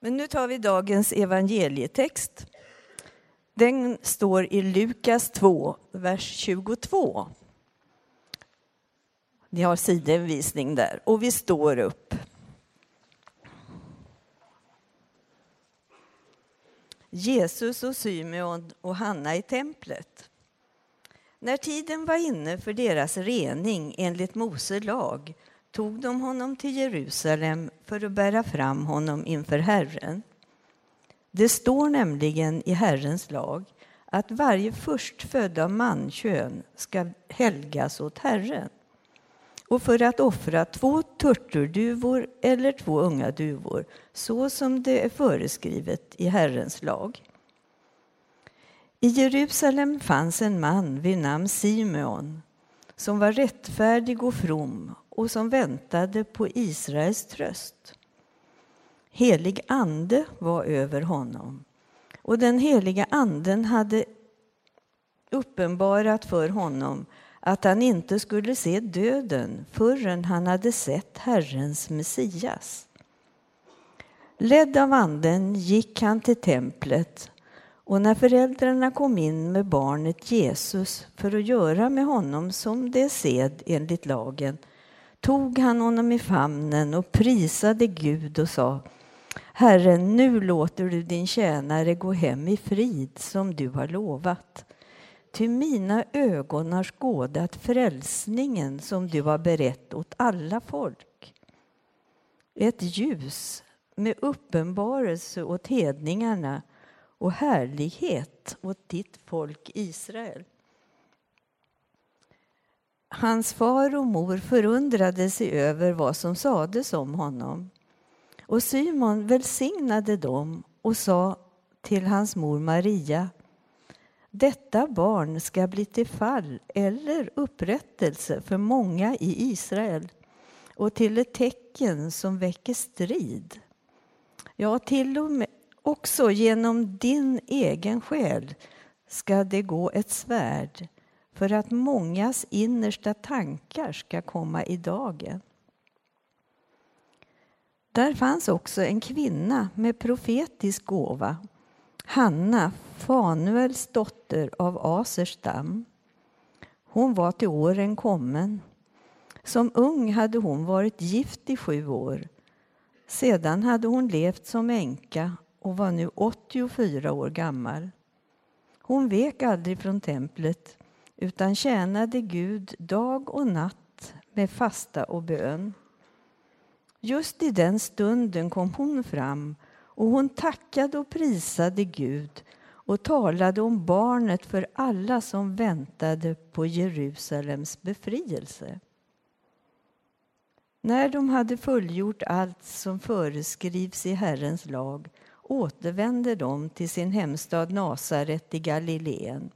Men nu tar vi dagens evangelietext. Den står i Lukas 2, vers 22. Ni har sidenvisning där och vi står upp. Jesus och Symeon och Hanna i templet. När tiden var inne för deras rening enligt Mose lag tog de honom till Jerusalem för att bära fram honom inför Herren. Det står nämligen i Herrens lag att varje förstfödd av mankön ska helgas åt Herren och för att offra två turturduvor eller två unga duvor så som det är föreskrivet i Herrens lag. I Jerusalem fanns en man vid namn Simeon som var rättfärdig och from och som väntade på Israels tröst. Helig ande var över honom och den heliga anden hade uppenbarat för honom att han inte skulle se döden förrän han hade sett Herrens Messias. Ledd av anden gick han till templet och när föräldrarna kom in med barnet Jesus för att göra med honom som det är sed enligt lagen tog han honom i famnen och prisade Gud och sa Herre, nu låter du din tjänare gå hem i frid som du har lovat. Ty mina ögon har skådat frälsningen som du har berett åt alla folk. Ett ljus med uppenbarelse åt hedningarna och härlighet åt ditt folk Israel. Hans far och mor förundrade sig över vad som sades om honom. Och Simon välsignade dem och sa till hans mor Maria detta barn ska bli till fall eller upprättelse för många i Israel och till ett tecken som väcker strid. Ja, till och med också genom din egen själ ska det gå ett svärd för att mångas innersta tankar ska komma i dagen. Där fanns också en kvinna med profetisk gåva, Hanna, Fanuels dotter av Aserstam. Hon var till åren kommen. Som ung hade hon varit gift i sju år. Sedan hade hon levt som änka och var nu 84 år gammal. Hon vek aldrig från templet utan tjänade Gud dag och natt med fasta och bön. Just i den stunden kom hon fram och hon tackade och prisade Gud och talade om barnet för alla som väntade på Jerusalems befrielse. När de hade fullgjort allt som föreskrivs i Herrens lag återvände de till sin hemstad Nasaret i Galileen.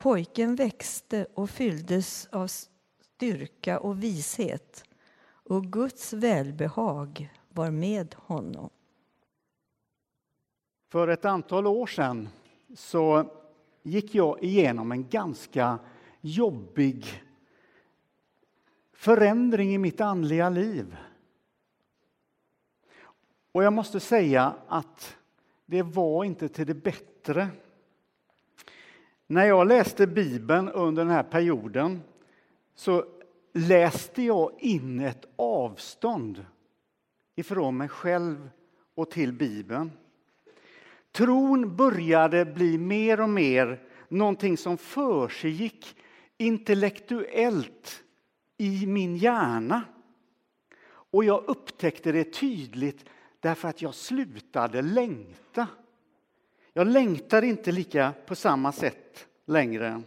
Pojken växte och fylldes av styrka och vishet och Guds välbehag var med honom. För ett antal år sedan så gick jag igenom en ganska jobbig förändring i mitt andliga liv. Och jag måste säga att det var inte till det bättre. När jag läste Bibeln under den här perioden så läste jag in ett avstånd ifrån mig själv och till Bibeln. Tron började bli mer och mer någonting som försiggick intellektuellt i min hjärna. Och jag upptäckte det tydligt därför att jag slutade längta. Jag längtar inte lika på samma sätt längre.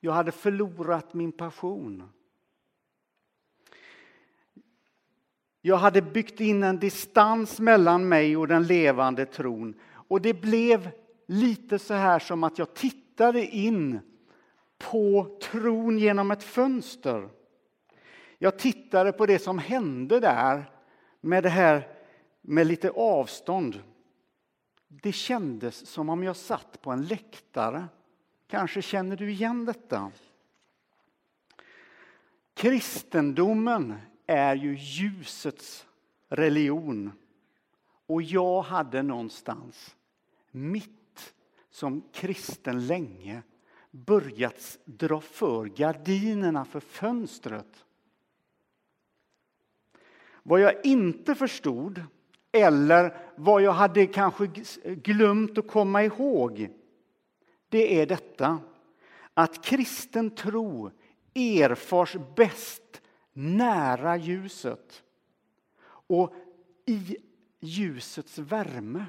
Jag hade förlorat min passion. Jag hade byggt in en distans mellan mig och den levande tron. Och det blev lite så här som att jag tittade in på tron genom ett fönster. Jag tittade på det som hände där med det här med lite avstånd. Det kändes som om jag satt på en läktare. Kanske känner du igen detta? Kristendomen är ju ljusets religion. Och jag hade någonstans, mitt som kristen länge, börjat dra för gardinerna för fönstret. Vad jag inte förstod, eller vad jag hade kanske glömt att komma ihåg, det är detta att kristen tro erfars bäst nära ljuset och i ljusets värme.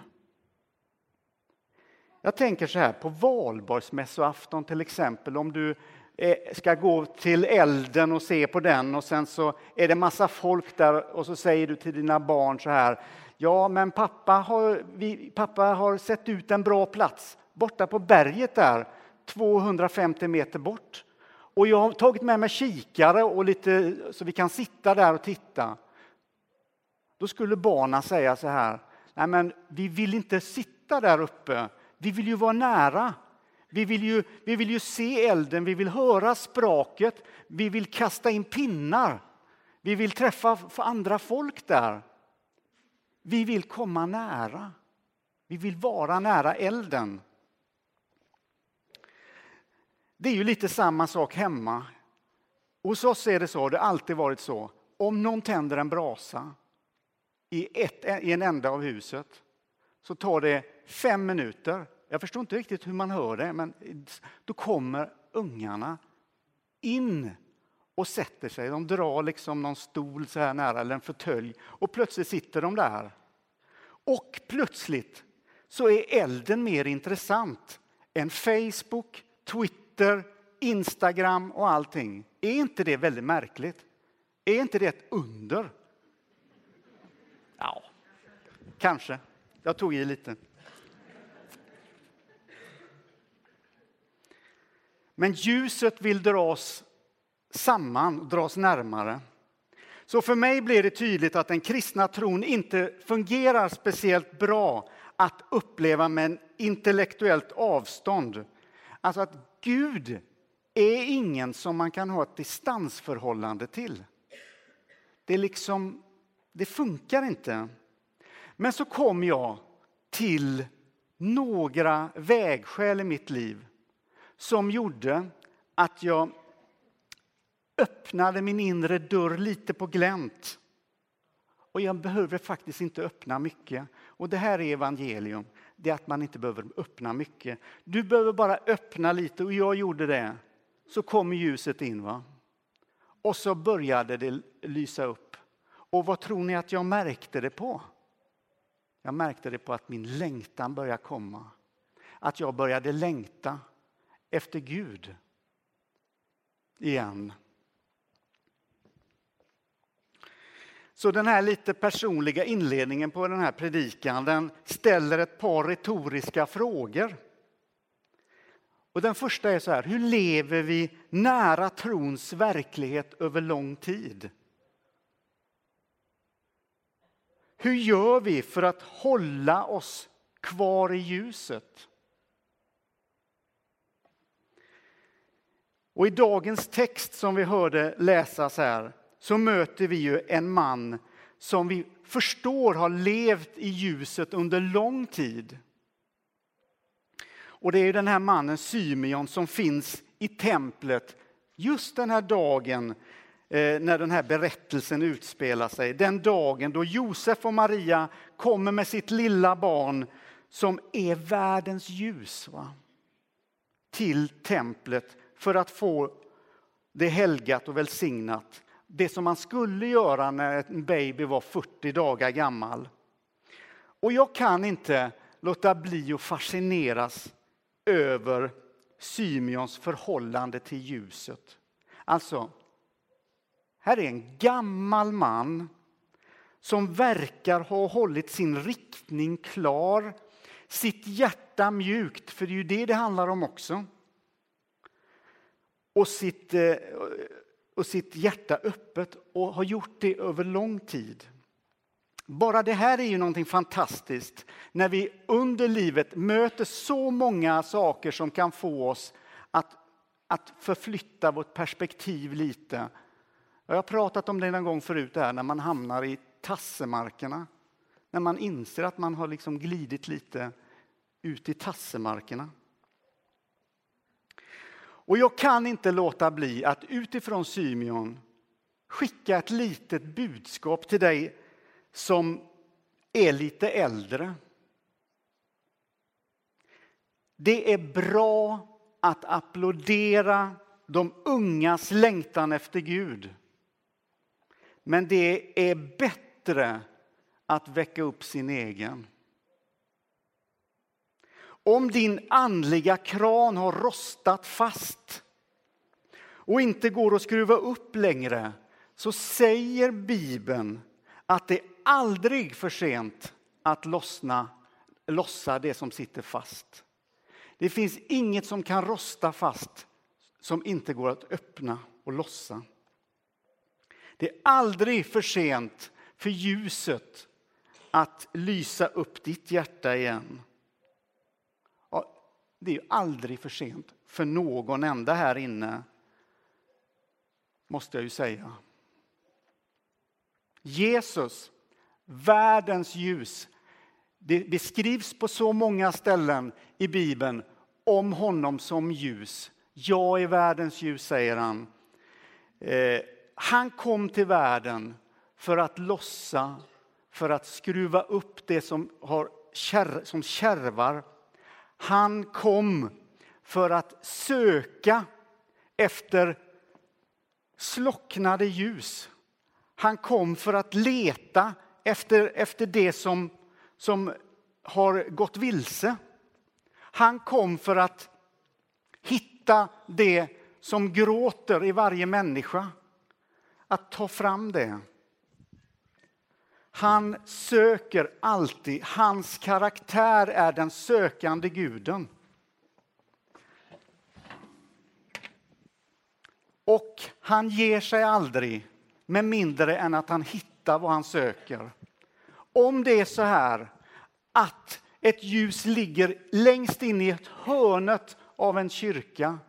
Jag tänker så här på valborgsmässoafton till exempel om du eh, ska gå till elden och se på den och sen så är det massa folk där och så säger du till dina barn så här. Ja, men pappa har, vi, pappa har sett ut en bra plats borta på berget där 250 meter bort. Och jag har tagit med mig kikare och lite så vi kan sitta där och titta. Då skulle barnen säga så här. Nej, men vi vill inte sitta där uppe. Vi vill ju vara nära. Vi vill ju, vi vill ju se elden, vi vill höra språket, vi vill kasta in pinnar. Vi vill träffa andra folk där. Vi vill komma nära. Vi vill vara nära elden. Det är ju lite samma sak hemma. Hos oss är det så, det har alltid varit så. Om någon tänder en brasa i, ett, i en ände av huset så tar det fem minuter. Jag förstår inte riktigt hur man hör det, men då kommer ungarna in och sätter sig. De drar liksom någon stol så här nära, eller en fåtölj, och plötsligt sitter de där. Och plötsligt så är elden mer intressant än Facebook, Twitter, Instagram och allting. Är inte det väldigt märkligt? Är inte det ett under? Ja, kanske. Jag tog i lite. Men ljuset vill dras samman, dras närmare. Så för mig blir det tydligt att den kristna tron inte fungerar speciellt bra att uppleva med en intellektuellt avstånd. Alltså att Gud är ingen som man kan ha ett distansförhållande till. Det, är liksom, det funkar inte. Men så kom jag till några vägskäl i mitt liv som gjorde att jag öppnade min inre dörr lite på glänt. Och jag behöver faktiskt inte öppna mycket. Och det här är evangelium, det är att man inte behöver öppna mycket. Du behöver bara öppna lite och jag gjorde det. Så kom ljuset in. va? Och så började det lysa upp. Och vad tror ni att jag märkte det på? Jag märkte det på att min längtan började komma. Att jag började längta efter Gud igen. Så den här lite personliga inledningen på den här predikan den ställer ett par retoriska frågor. Och den första är så här, hur lever vi nära trons verklighet över lång tid? Hur gör vi för att hålla oss kvar i ljuset? Och i dagens text som vi hörde läsas här så möter vi ju en man som vi förstår har levt i ljuset under lång tid. Och det är den här mannen Symeon som finns i templet just den här dagen eh, när den här berättelsen utspelar sig. Den dagen då Josef och Maria kommer med sitt lilla barn som är världens ljus va? till templet för att få det helgat och välsignat det som man skulle göra när en baby var 40 dagar gammal. Och jag kan inte låta bli att fascineras över Symeons förhållande till ljuset. Alltså, här är en gammal man som verkar ha hållit sin riktning klar, sitt hjärta mjukt, för det är ju det det handlar om också. Och sitt, eh, och sitt hjärta öppet och har gjort det över lång tid. Bara det här är ju någonting fantastiskt när vi under livet möter så många saker som kan få oss att, att förflytta vårt perspektiv lite. Jag har pratat om det en gång förut, här, när man hamnar i tassemarkerna. när man inser att man har liksom glidit lite ut i tassemarkerna. Och jag kan inte låta bli att utifrån Symeon skicka ett litet budskap till dig som är lite äldre. Det är bra att applådera de ungas längtan efter Gud. Men det är bättre att väcka upp sin egen. Om din andliga kran har rostat fast och inte går att skruva upp längre så säger Bibeln att det är aldrig för sent att lossna, lossa det som sitter fast. Det finns inget som kan rosta fast som inte går att öppna och lossa. Det är aldrig för sent för ljuset att lysa upp ditt hjärta igen. Det är aldrig för sent för någon enda här inne, måste jag ju säga. Jesus, världens ljus. Det beskrivs på så många ställen i Bibeln om honom som ljus. Jag är världens ljus, säger han. Eh, han kom till världen för att lossa, för att skruva upp det som, har, som kärvar. Han kom för att söka efter slocknade ljus. Han kom för att leta efter, efter det som, som har gått vilse. Han kom för att hitta det som gråter i varje människa. Att ta fram det. Han söker alltid. Hans karaktär är den sökande guden. Och han ger sig aldrig med mindre än att han hittar vad han söker. Om det är så här att ett ljus ligger längst in i ett hörnet av en kyrka,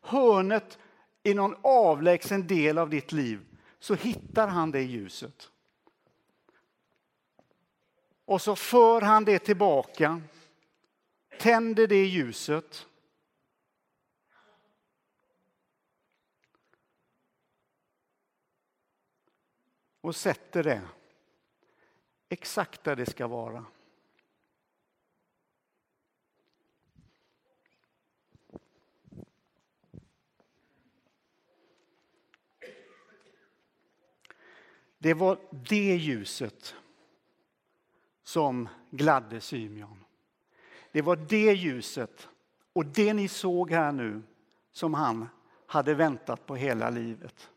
hörnet i någon avlägsen del av ditt liv, så hittar han det ljuset. Och så för han det tillbaka, tänder det ljuset och sätter det exakt där det ska vara. Det var det ljuset som gladde Symeon. Det var det ljuset och det ni såg här nu som han hade väntat på hela livet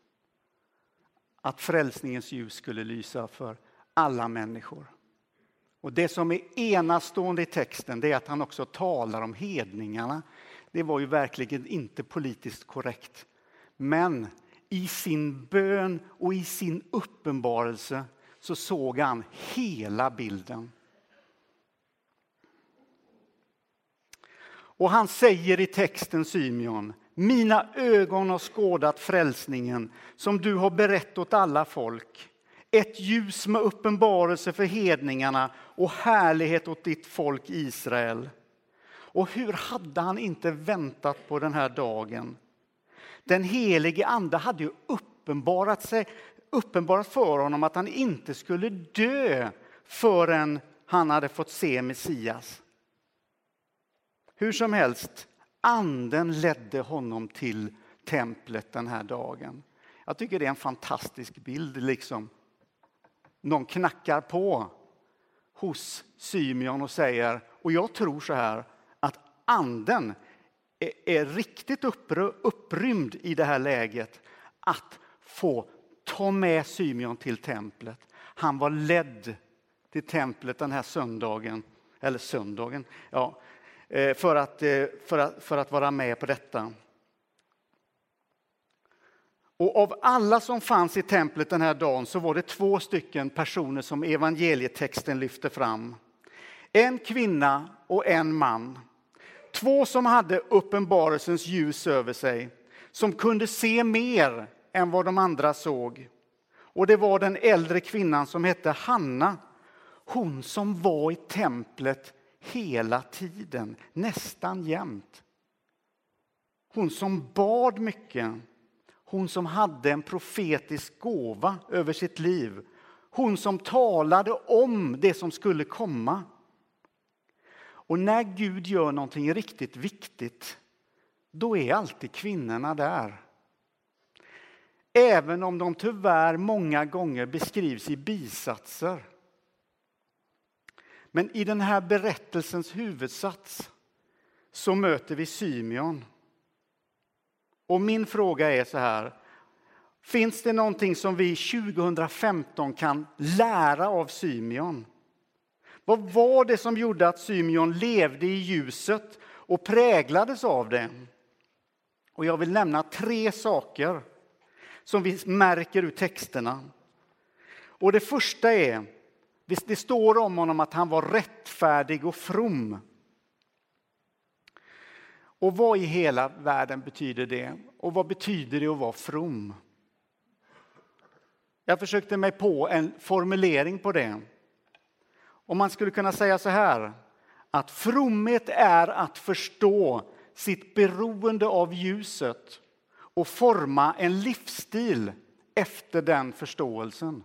att frälsningens ljus skulle lysa för alla människor. Och Det som är enastående i texten det är att han också talar om hedningarna. Det var ju verkligen inte politiskt korrekt. Men i sin bön och i sin uppenbarelse så såg han hela bilden. Och han säger i texten Symeon, mina ögon har skådat frälsningen som du har berett åt alla folk. Ett ljus med uppenbarelse för hedningarna och härlighet åt ditt folk Israel. Och hur hade han inte väntat på den här dagen? Den helige Ande hade ju uppenbarat, sig, uppenbarat för honom att han inte skulle dö förrän han hade fått se Messias. Hur som helst, anden ledde honom till templet den här dagen. Jag tycker det är en fantastisk bild. liksom. Någon knackar på hos Symeon och säger, och jag tror så här, att anden är, är riktigt upprymd i det här läget att få ta med Symeon till templet. Han var ledd till templet den här söndagen, eller söndagen, ja, eh, för att, eh, för, att, för att vara med på detta. Och av alla som fanns i templet den här dagen så var det två stycken personer som evangelietexten lyfter fram. En kvinna och en man. Två som hade uppenbarelsens ljus över sig, som kunde se mer än vad de andra såg. Och det var den äldre kvinnan som hette Hanna. Hon som var i templet hela tiden, nästan jämt. Hon som bad mycket. Hon som hade en profetisk gåva över sitt liv. Hon som talade om det som skulle komma. Och när Gud gör någonting riktigt viktigt, då är alltid kvinnorna där. Även om de tyvärr många gånger beskrivs i bisatser. Men i den här berättelsens huvudsats så möter vi Symeon. Och min fråga är så här. Finns det någonting som vi 2015 kan lära av Symeon? Vad var det som gjorde att Symeon levde i ljuset och präglades av det? Och jag vill nämna tre saker som vi märker ur texterna. Och det första är, det står om honom att han var rättfärdig och from. Och vad i hela världen betyder det? Och vad betyder det att vara from? Jag försökte mig på en formulering på det. Och man skulle kunna säga så här, att fromhet är att förstå sitt beroende av ljuset och forma en livsstil efter den förståelsen.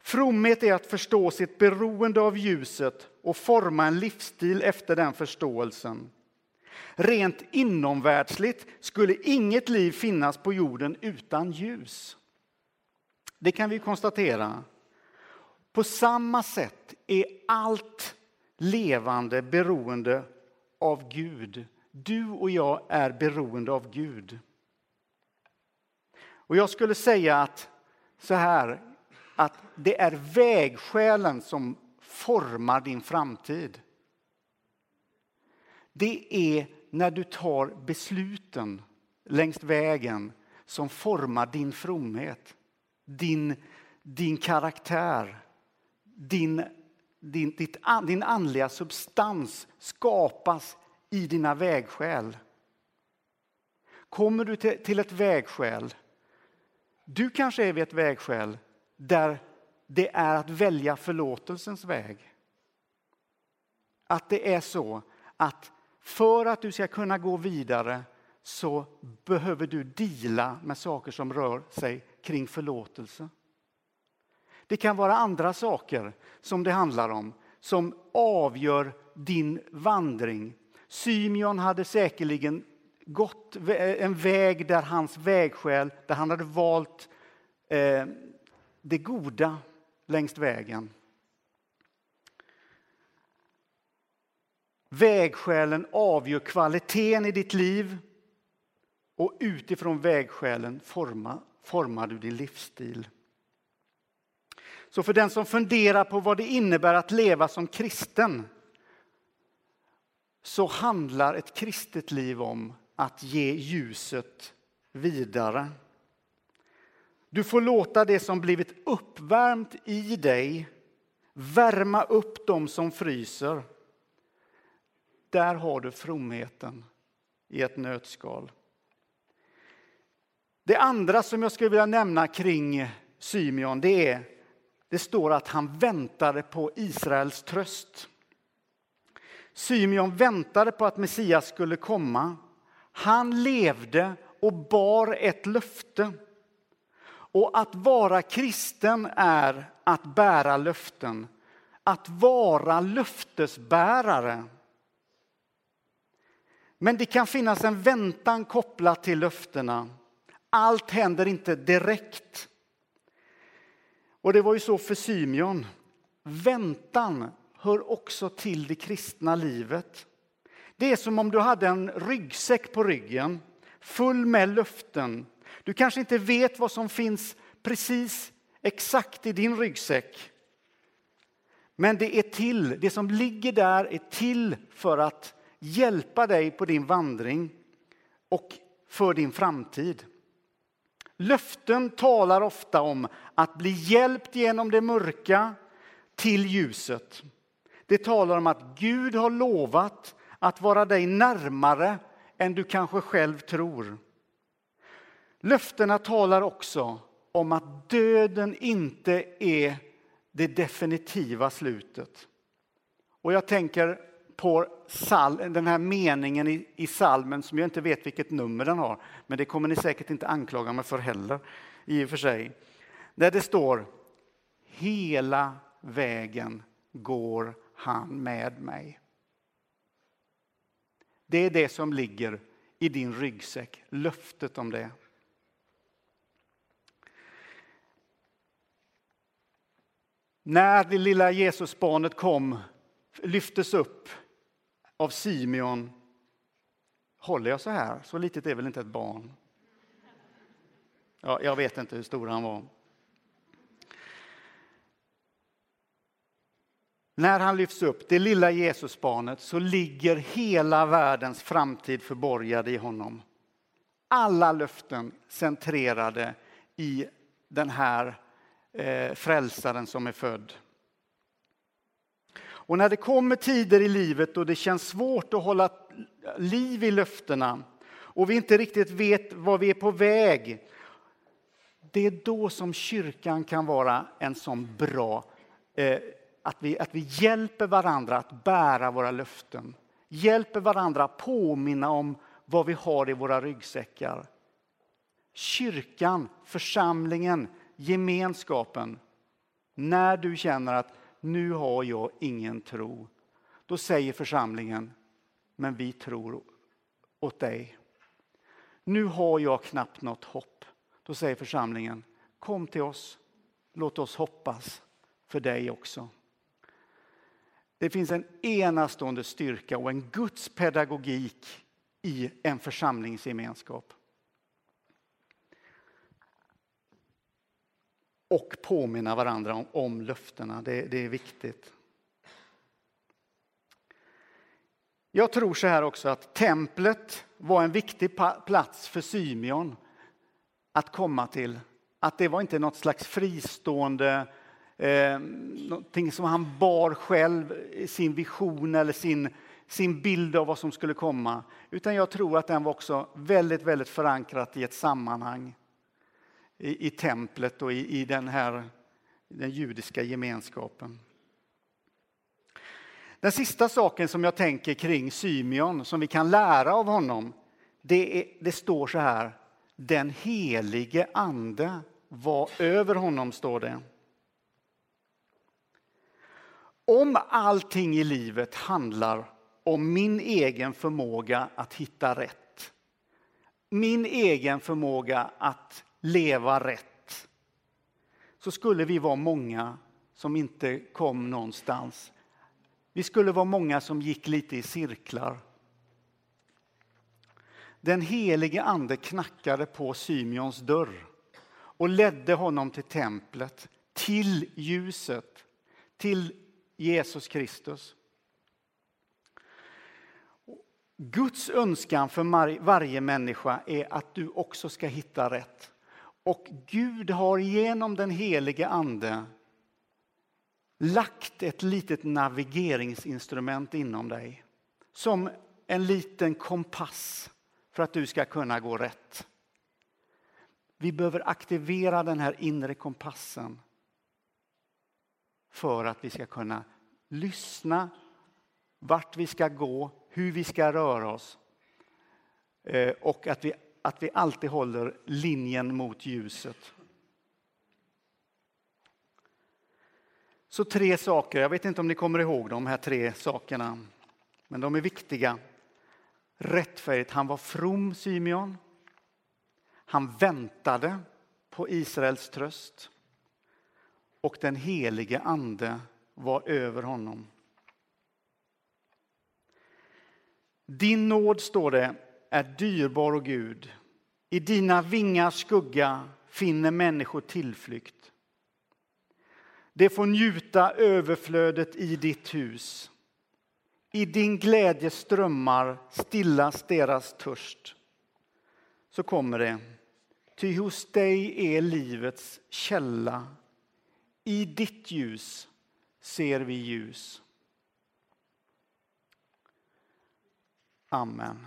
Fromhet är att förstå sitt beroende av ljuset och forma en livsstil efter den förståelsen. Rent inomvärldsligt skulle inget liv finnas på jorden utan ljus. Det kan vi konstatera. På samma sätt är allt levande beroende av Gud. Du och jag är beroende av Gud. Och jag skulle säga att så här, att det är vägskälen som formar din framtid. Det är när du tar besluten längs vägen som formar din fromhet, din, din karaktär, din, din, ditt, din andliga substans skapas i dina vägskäl. Kommer du till, ett vägskäl, du kanske är vid ett vägskäl där det är att välja förlåtelsens väg. Att det är så att för att du ska kunna gå vidare så behöver du dela med saker som rör sig kring förlåtelse. Det kan vara andra saker som det handlar om som avgör din vandring. Symeon hade säkerligen gått eh, en väg där hans vägskäl, där han hade valt eh, det goda längs vägen. Vägskälen avgör kvaliteten i ditt liv och utifrån vägskälen formar, formar du din livsstil. Så för den som funderar på vad det innebär att leva som kristen så handlar ett kristet liv om att ge ljuset vidare. Du får låta det som blivit uppvärmt i dig värma upp dem som fryser. Där har du fromheten i ett nötskal. Det andra som jag skulle vilja nämna kring Symeon, det är det står att han väntade på Israels tröst. Symeon väntade på att Messias skulle komma. Han levde och bar ett löfte. Och att vara kristen är att bära löften. Att vara löftesbärare. Men det kan finnas en väntan kopplat till löftena. Allt händer inte direkt. Och det var ju så för Symeon. Väntan hör också till det kristna livet. Det är som om du hade en ryggsäck på ryggen full med löften. Du kanske inte vet vad som finns precis exakt i din ryggsäck. Men det är till, det som ligger där är till för att hjälpa dig på din vandring och för din framtid. Löften talar ofta om att bli hjälpt genom det mörka till ljuset. Det talar om att Gud har lovat att vara dig närmare än du kanske själv tror. Löftena talar också om att döden inte är det definitiva slutet. Och jag tänker på sal, den här meningen i, i salmen som jag inte vet vilket nummer den har, men det kommer ni säkert inte anklaga mig för heller i och för sig. Där det står Hela vägen går han med mig. Det är det som ligger i din ryggsäck, löftet om det. När det lilla Jesusbarnet kom, lyftes upp av Simeon, håller jag så här? Så litet är väl inte ett barn? Ja, jag vet inte hur stor han var. När han lyfts upp, det lilla Jesusbarnet, så ligger hela världens framtid förborgad i honom. Alla löften centrerade i den här eh, frälsaren som är född. Och när det kommer tider i livet då det känns svårt att hålla liv i löftena och vi inte riktigt vet var vi är på väg. Det är då som kyrkan kan vara en sån bra eh, att vi, att vi hjälper varandra att bära våra löften. Hjälper varandra att påminna om vad vi har i våra ryggsäckar. Kyrkan, församlingen, gemenskapen. När du känner att nu har jag ingen tro, då säger församlingen, men vi tror åt dig. Nu har jag knappt något hopp. Då säger församlingen, kom till oss, låt oss hoppas för dig också. Det finns en enastående styrka och en Guds pedagogik i en församlingsgemenskap. Och påminna varandra om, om löftena, det, det är viktigt. Jag tror så här också att templet var en viktig plats för Symeon att komma till. Att det var inte något slags fristående eh, någonting som han bar själv, sin vision eller sin, sin bild av vad som skulle komma. Utan jag tror att den var också väldigt, väldigt förankrat i ett sammanhang. I, i templet och i, i den här den judiska gemenskapen. Den sista saken som jag tänker kring Symeon, som vi kan lära av honom, det, är, det står så här. Den helige ande var över honom, står det. Om allting i livet handlar om min egen förmåga att hitta rätt, min egen förmåga att leva rätt, så skulle vi vara många som inte kom någonstans. Vi skulle vara många som gick lite i cirklar. Den helige ande knackade på Symeons dörr och ledde honom till templet, till ljuset, till Jesus Kristus. Guds önskan för varje människa är att du också ska hitta rätt. Och Gud har genom den helige Ande lagt ett litet navigeringsinstrument inom dig. Som en liten kompass för att du ska kunna gå rätt. Vi behöver aktivera den här inre kompassen för att vi ska kunna lyssna vart vi ska gå, hur vi ska röra oss eh, och att vi, att vi alltid håller linjen mot ljuset. Så tre saker, jag vet inte om ni kommer ihåg de här tre sakerna, men de är viktiga. Rättfärdigt, han var from Symeon. Han väntade på Israels tröst och den helige ande var över honom. Din nåd, står det, är dyrbar och Gud. I dina vingars skugga finner människor tillflykt. De får njuta överflödet i ditt hus. I din glädje strömmar stillas deras törst. Så kommer det. Ty hos dig är livets källa i ditt ljus ser vi ljus. Amen.